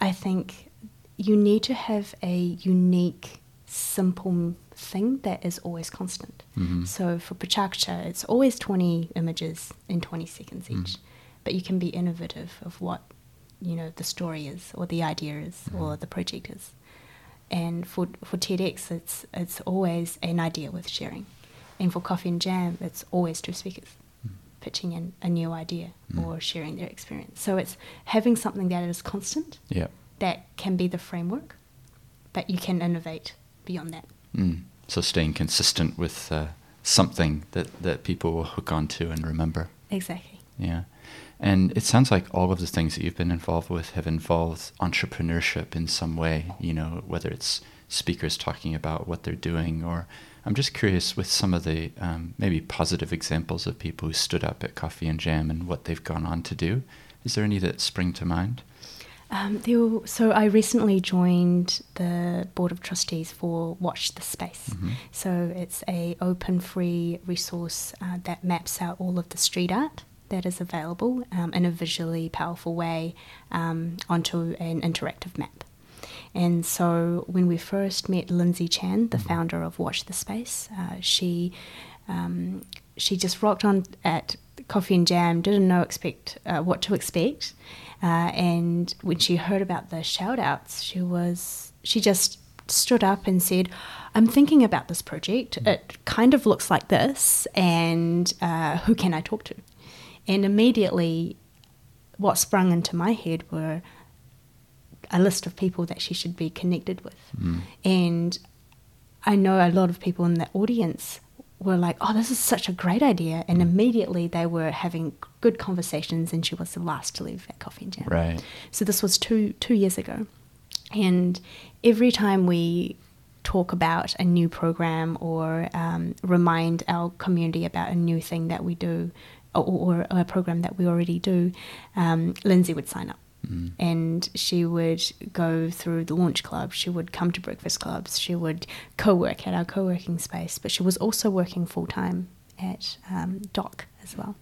I think you need to have a unique, simple thing that is always constant. Mhm. So for PechaKucha, it's always twenty images in twenty seconds each, Mm. but you can be innovative of what you know the story is, or the idea is, Mm-hmm. or the project is. And for for TEDx, it's it's always an idea worth sharing, and for Coffee and Jam, it's always two speakers pitching in a new idea Mm. or sharing their experience. So it's having something that is constant yeah. that can be the framework, but you can innovate beyond that. Mm. So staying consistent with uh, something that, that people will hook onto and remember. Exactly. Yeah. And it sounds like all of the things that you've been involved with have involved entrepreneurship in some way, you know, whether it's speakers talking about what they're doing, or I'm just curious with some of the um, maybe positive examples of people who stood up at Coffee and Jam and what they've gone on to do. Is there any that spring to mind? Um, were, so I recently joined the board of trustees for Watch the Space. Mhm. So it's a open, free resource uh, that maps out all of the street art that is available um, in a visually powerful way um, onto an interactive map. And so when we first met Lindsay Chan, the founder of Watch the Space, uh, she um, she just rocked on at Coffee and Jam, didn't know expect uh, what to expect, uh, and when she heard about the shout outs, she was she just stood up and said, "I'm thinking about this project. It kind of looks like this, and uh, who can I talk to?" And immediately, what sprung into my head were a list of people that she should be connected with. Mm. And I know a lot of people in the audience were like, oh, this is such a great idea. And immediately they were having good conversations, and she was the last to leave at Coffee and Jam. Right. So this was two, two years ago. And every time we talk about a new program or um, remind our community about a new thing that we do or, or a program that we already do, um, Lindsay would sign up Mm. and she would go through the launch club. She would come to breakfast clubs. She would co-work at our co-working space, but she was also working full time at um, Doc as well.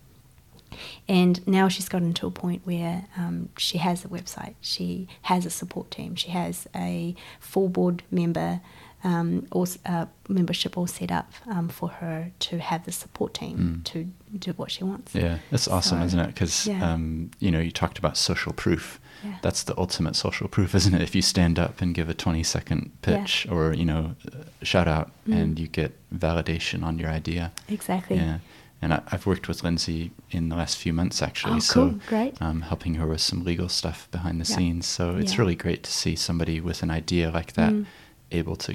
And now she's gotten to a point where um, she has a website, she has a support team, she has a full board member um, or, uh, membership all set up um, for her to have the support team Mm. to do what she wants. Yeah, that's awesome, So, isn't it? Because yeah. um, you know, you talked about social proof. Yeah. That's the ultimate social proof, isn't it? If you stand up and give a twenty-second Yeah. pitch or you know, shout out, Mm. and you get validation on your idea. Exactly. Yeah, and I, I've worked with Lindsay in the last few months actually. Oh, so cool. Great. um, helping her with some legal stuff behind the Yeah. scenes. So it's Yeah. really great to see somebody with an idea like that Mm. able to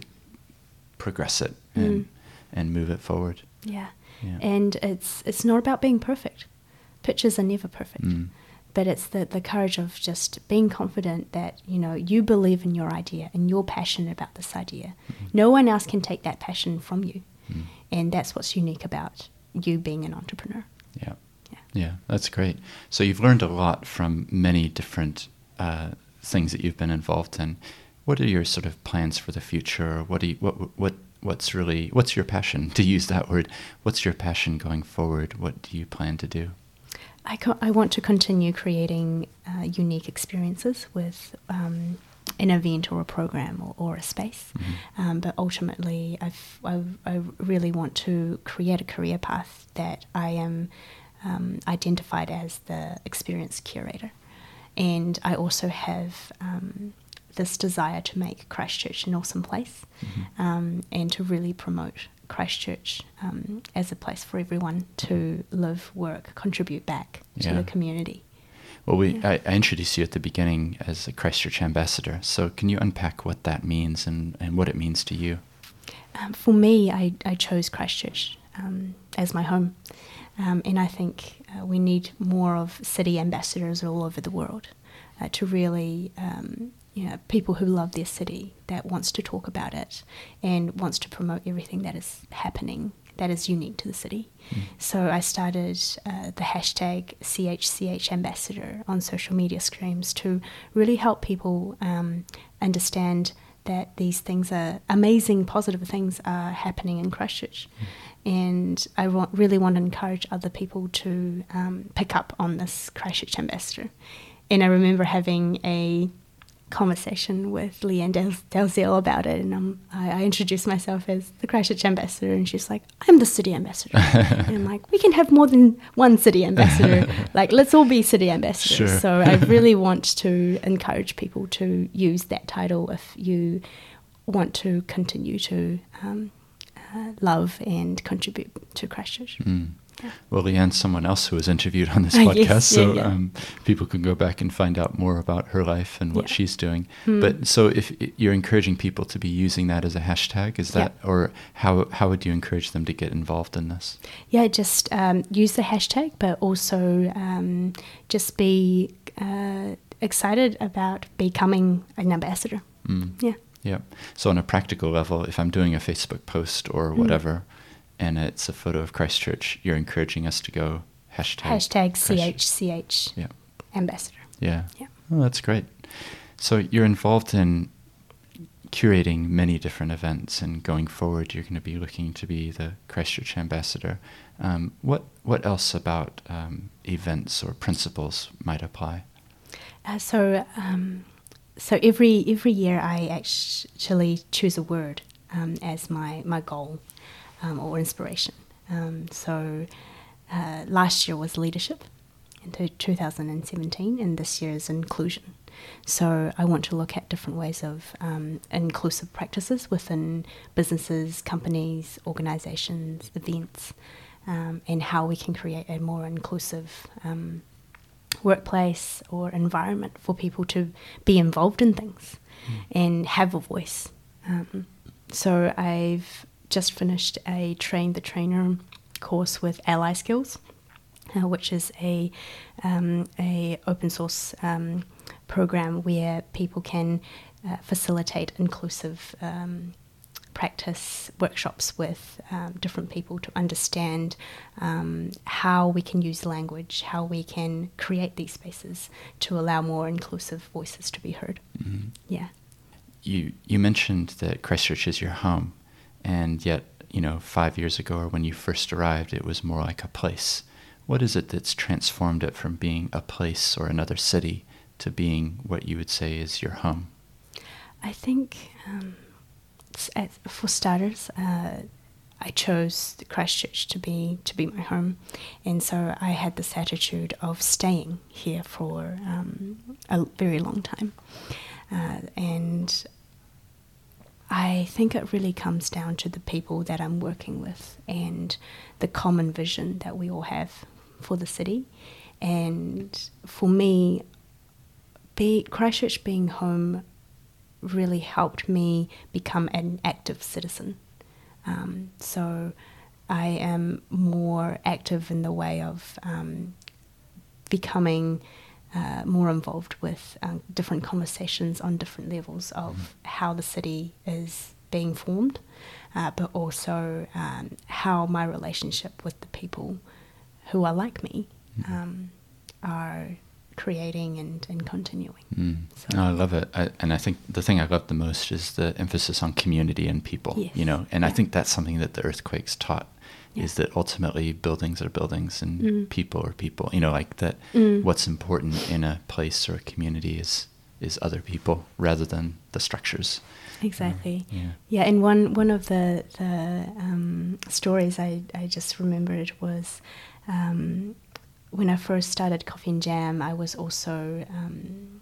progress it and Mm. and move it forward. Yeah. Yeah. And it's it's not about being perfect. Pictures are never perfect. Mm. But it's the, the courage of just being confident that, you know, you believe in your idea and you're passionate about this idea. No one else can take that passion from you. Mm. And that's what's unique about you being an entrepreneur. Yeah. Yeah. Yeah, that's great. So you've learned a lot from many different uh, things that you've been involved in. What are your sort of plans for the future? What do you, what what what's really what's your passion to use that word? What's your passion going forward? What do you plan to do? I, co- I want to continue creating uh, unique experiences with um, an event or a program or, or a space. Um, but ultimately, I've, I've, I really want to create a career path that I am um, identified as the experience curator. And I also have um, this desire to make Christchurch an awesome place um, and to really promote Christchurch um, as a place for everyone to live, work, contribute back to Yeah. the community. Well, we Yeah. I, I introduced you at the beginning as a Christchurch ambassador. So can you unpack what that means and, and what it means to you? Um, for me, I, I chose Christchurch um, as my home. Um, and I think uh, we need more of city ambassadors all over the world uh, to really, um, you know, people who love their city that wants to talk about it and wants to promote everything that is happening that is unique to the city. So I started uh, the hashtag CHCH ambassador on social media streams to really help people um, understand that these things are amazing, positive things are happening in Christchurch. And I want, really want to encourage other people to um, pick up on this Christchurch ambassador. And I remember having a conversation with Lianne Del- Dalziel about it, and um, I, I introduced myself as the Christchurch ambassador, and she's like, "I'm the city ambassador," and I'm like, "We can have more than one city ambassador. like, let's all be city ambassadors." Sure. So I really want to encourage people to use that title if you want to continue to um, uh, love and contribute to Christchurch. Mm. Yeah. Well, Lianne's someone else who was interviewed on this podcast, yes, so yeah, yeah. Um, people can go back and find out more about her life and what she's doing. Hmm. But so, if you're encouraging people to be using that as a hashtag, is that, or how how would you encourage them to get involved in this? Yeah, just um, use the hashtag, but also um, just be uh, excited about becoming an ambassador. Mm. Yeah. Yeah. So on a practical level, if I'm doing a Facebook post or Mm. And it's a photo of Christchurch, you're encouraging us to go hashtag Hashtag CHCH Yeah. ambassador. Yeah. Yeah. Oh, that's great. So you're involved in curating many different events, and going forward, you're going to be looking to be the Christchurch ambassador. Um, what what else about um, events or principles might apply? Uh, so, um, so every every year I actually choose a word um, as my my goal um, or inspiration. Um, so, uh, last year was leadership, into 2017, and this year is inclusion. So, I want to look at different ways of um, inclusive practices within businesses, companies, organizations, events, um, and how we can create a more inclusive um, workplace or environment for people to be involved in things and have a voice. Um, so I've just finished a train the trainer course with Ally Skills, uh, which is a um, a open source um, program where people can uh, facilitate inclusive um, practice workshops with um, different people to understand um, how we can use language, how we can create these spaces to allow more inclusive voices to be heard. Mhm. Yeah. You you mentioned that Christchurch is your home, and yet you know five years ago or when you first arrived, it was more like a place. What is it that's transformed it from being a place or another city to being what you would say is your home? I think, um, for starters, uh, I chose Christchurch to be to be my home, and so I had this attitude of staying here for um, a very long time, uh, and I think it really comes down to the people that I'm working with and the common vision that we all have for the city, and for me, be Christchurch being home really helped me become an active citizen. Um, so I am more active in the way of um, becoming uh, more involved with uh, different conversations on different levels of mm. how the city is being formed, uh, but also um, how my relationship with the people who are like me mm. um, are creating and, and continuing. Mm. So. I love it. I, and I think the thing I love the most is the emphasis on community and people, yes. you know, and yeah. I think that's something that the earthquakes taught yeah. is that ultimately buildings are buildings and mm. people are people, you know, like that mm. what's important in a place or a community is, is other people rather than the structures. Exactly. Uh, yeah. Yeah. And one one of the the um, stories I I just remembered was um, when I first started Coffee and Jam, I was also um,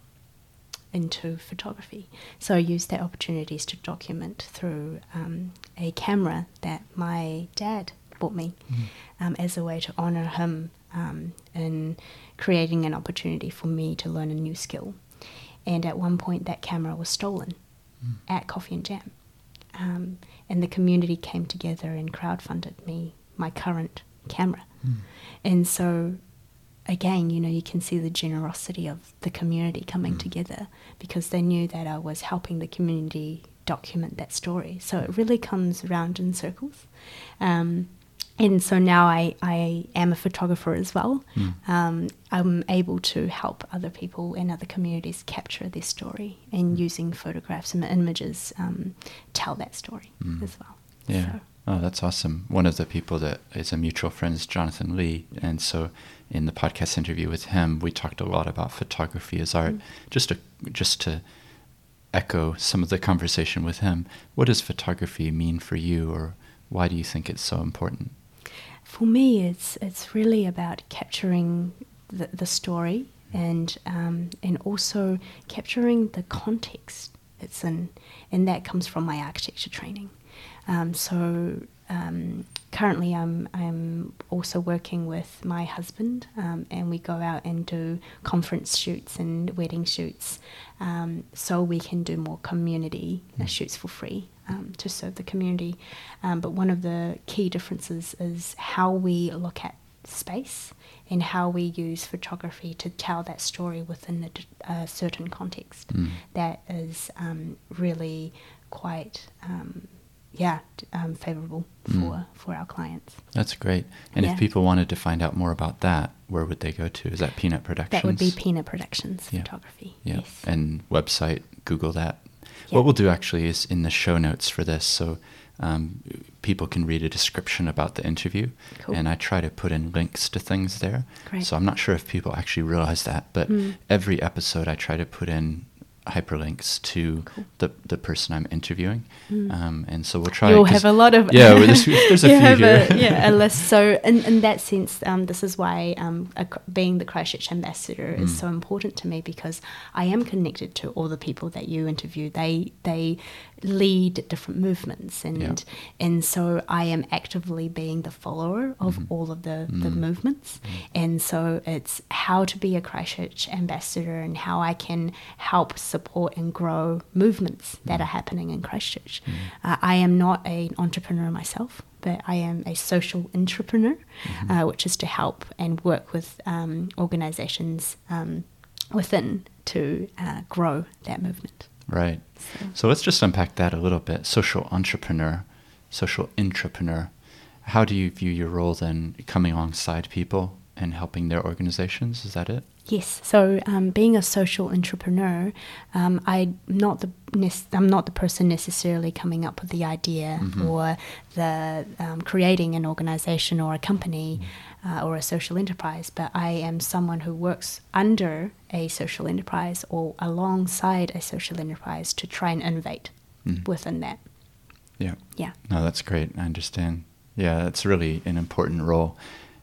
into photography. So I used the opportunities to document through um, a camera that my dad me mm. um, as a way to honor him um, in creating an opportunity for me to learn a new skill. And at one point, that camera was stolen mm. at Coffee and Jam. Um, and the community came together and crowdfunded me my current camera. Mm. And so again, you know, you can see the generosity of the community coming mm. together because they knew that I was helping the community document that story. So it really comes around in circles. Um, and so now I, I am a photographer as well. Mm. Um, I'm able to help other people in other communities capture their story and mm. using photographs and images um, tell that story mm. as well. Yeah. So. Oh, that's awesome. One of the people that is a mutual friend is Jonathan Lee. And so in the podcast interview with him, we talked a lot about photography as art. Mm. Just to just to echo some of the conversation with him, what does photography mean for you, or why do you think it's so important? For me, it's it's really about capturing the, the story and um, and also capturing the context it's in, and that comes from my architecture training. Um, so um, currently I'm I'm also working with my husband, um, and we go out and do conference shoots and wedding shoots, um, so we can do more community uh, shoots for free um, to serve the community. Um, but one of the key differences is how we look at space and how we use photography to tell that story within a, a certain context mm. that is um, really quite um, yeah, um, favorable for, mm. for our clients. That's great. And yeah. if people wanted to find out more about that, where would they go to? Is that Peanut Productions? That would be Peanut Productions yeah. Photography. Yeah. Yes. And website, Google that. Yeah. What we'll do actually is in the show notes for this, so um, people can read a description about the interview. Cool. And I try to put in links to things there. Great. So I'm not sure if people actually realize that, but mm. every episode I try to put in hyperlinks to cool. the the person I'm interviewing, mm. um, and so we'll try. You'll have a lot of yeah. there's, there's a few here. A, yeah, a list. So in, in that sense, um, this is why um, a, being the Christchurch ambassador mm. is so important to me because I am connected to all the people that you interview. They they lead different movements and yeah. and so I am actively being the follower of mm-hmm. all of the, the movements mm-hmm. and so it's how to be a Christchurch ambassador and how I can help support and grow movements that are mm-hmm. happening in Christchurch. Mm-hmm. Uh, I am not an entrepreneur myself but I am a social entrepreneur, mm-hmm. uh, which is to help and work with um, organizations um, within to uh, grow that movement. Right. So. so let's just unpack that a little bit. Social entrepreneur, social entrepreneur. How do you view your role then coming alongside people and helping their organizations? Is that it? Yes. So, um, being a social entrepreneur, um, I'm not the I'm not the person necessarily coming up with the idea mm-hmm. or the um, creating an organization or a company mm-hmm. uh, or a social enterprise, but I am someone who works under a social enterprise or alongside a social enterprise to try and innovate mm. within that. Yeah. Yeah. No, that's great. I understand. Yeah, that's really an important role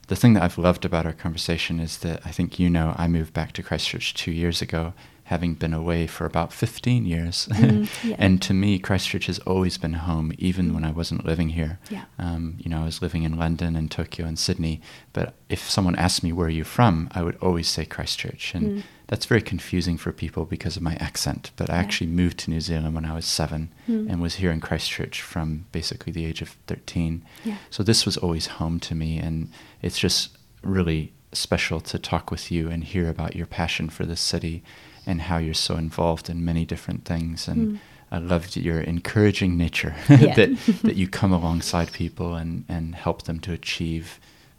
the thing that I've loved about our conversation is that I think you know I moved back to Christchurch two years ago, having been away for about 15 years. Mm, yeah. and to me, Christchurch has always been home, even when I wasn't living here. Yeah. Um, you know, I was living in London and Tokyo and Sydney, but if someone asked me where are you're from, I would always say Christchurch. And mm that's very confusing for people because of my accent. But I actually moved to New Zealand when I was seven mm. and was here in Christchurch from basically the age of 13. Yeah. So this was always home to me. And it's just really special to talk with you and hear about your passion for this city and how you're so involved in many different things. And mm. I loved your encouraging nature yeah. that, that you come alongside people and, and help them to achieve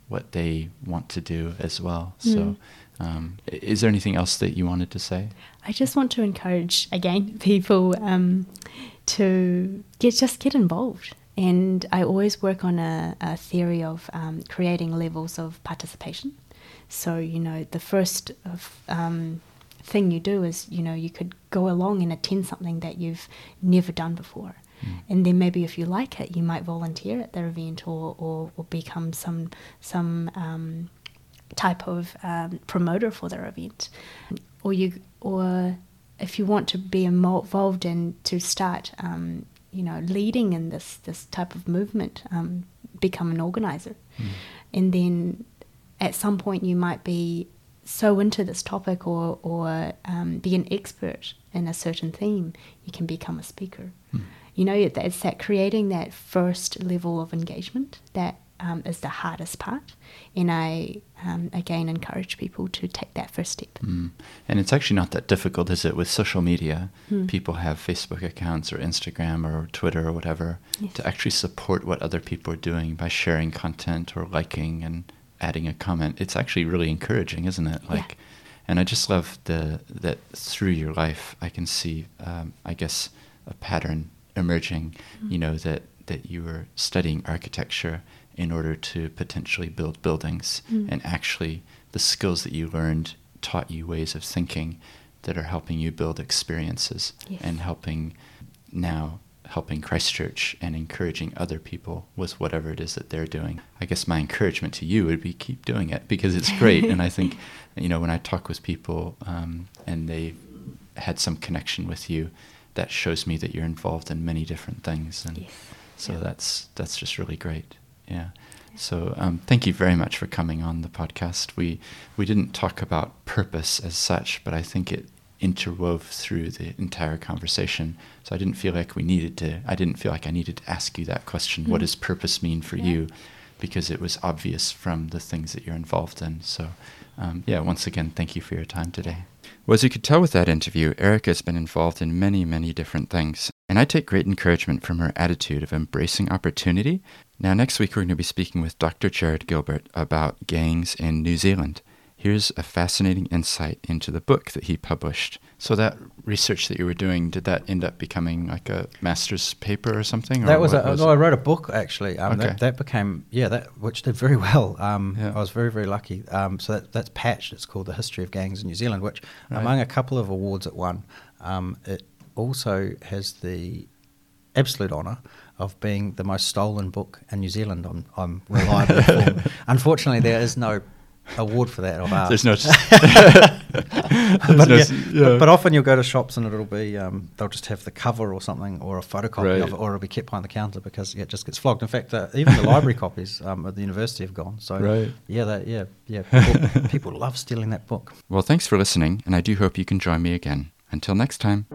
what they want to do as well. Mm. Um, is there anything else that you wanted to say? I just want to encourage again people um, to get just get involved. And I always work on a, a theory of um, creating levels of participation. So you know, the first of, um, thing you do is you know you could go along and attend something that you've never done before. Mm. And then maybe if you like it, you might volunteer at the event or, or, or become some some um, type of um, promoter for their event, or you or if you want to be involved in to start, um, you know, leading in this this type of movement, um, become an organizer, mm. and then at some point you might be so into this topic or or um, be an expert in a certain theme, you can become a speaker. Mm. You know, it's that creating that first level of engagement that um, is the hardest part. And I, um, again, encourage people to take that first step. Mm. And it's actually not that difficult, is it? With social media, mm. people have Facebook accounts or Instagram or Twitter or whatever yes. to actually support what other people are doing by sharing content or liking and adding a comment. It's actually really encouraging, isn't it? Like, yeah. And I just love the that through your life, I can see, um, I guess, a pattern emerging. Mm. You know that that you were studying architecture in order to potentially build buildings. Mm. And actually, the skills that you learned taught you ways of thinking that are helping you build experiences yes. and helping now helping Christchurch and encouraging other people with whatever it is that they're doing. I guess my encouragement to you would be keep doing it because it's great. and I think, you know, when I talk with people um, and they had some connection with you, that shows me that you're involved in many different things. And yes. so yeah. that's that's just really great yeah. So um, thank you very much for coming on the podcast. We we didn't talk about purpose as such, but I think it interwove through the entire conversation. So I didn't feel like we needed to. I didn't feel like I needed to ask you that question. Mm. What does purpose mean for yeah. you? Because it was obvious from the things that you're involved in. So um, yeah, once again, thank you for your time today. Well, as you could tell with that interview, Erica has been involved in many, many different things. And I take great encouragement from her attitude of embracing opportunity now, next week, we're going to be speaking with Dr. Jarrod Gilbert about gangs in New Zealand. Here's a fascinating insight into the book that he published. So, that research that you were doing, did that end up becoming like a master's paper or something? Or that was, a, was no, I wrote a book actually. Um, okay. that, that, became, yeah, that which did very well. Um, yeah. I was very, very lucky. Um, so, that, that's Patched. It's called The History of Gangs in New Zealand, which, right. among a couple of awards it won, um, it also has the absolute honour of being the most stolen book in New Zealand. I'm, I'm reliably informed. Unfortunately, there is no award for that. Of There's no. but, no yeah, yeah. But, but, often you'll go to shops and it'll be um, they'll just have the cover or something or a photocopy right. of it, or it'll be kept behind the counter because it just gets flogged. In fact, uh, even the library copies um, at the university have gone. So right. yeah, that, yeah, yeah. People, people love stealing that book. Well, thanks for listening, and I do hope you can join me again. Until next time.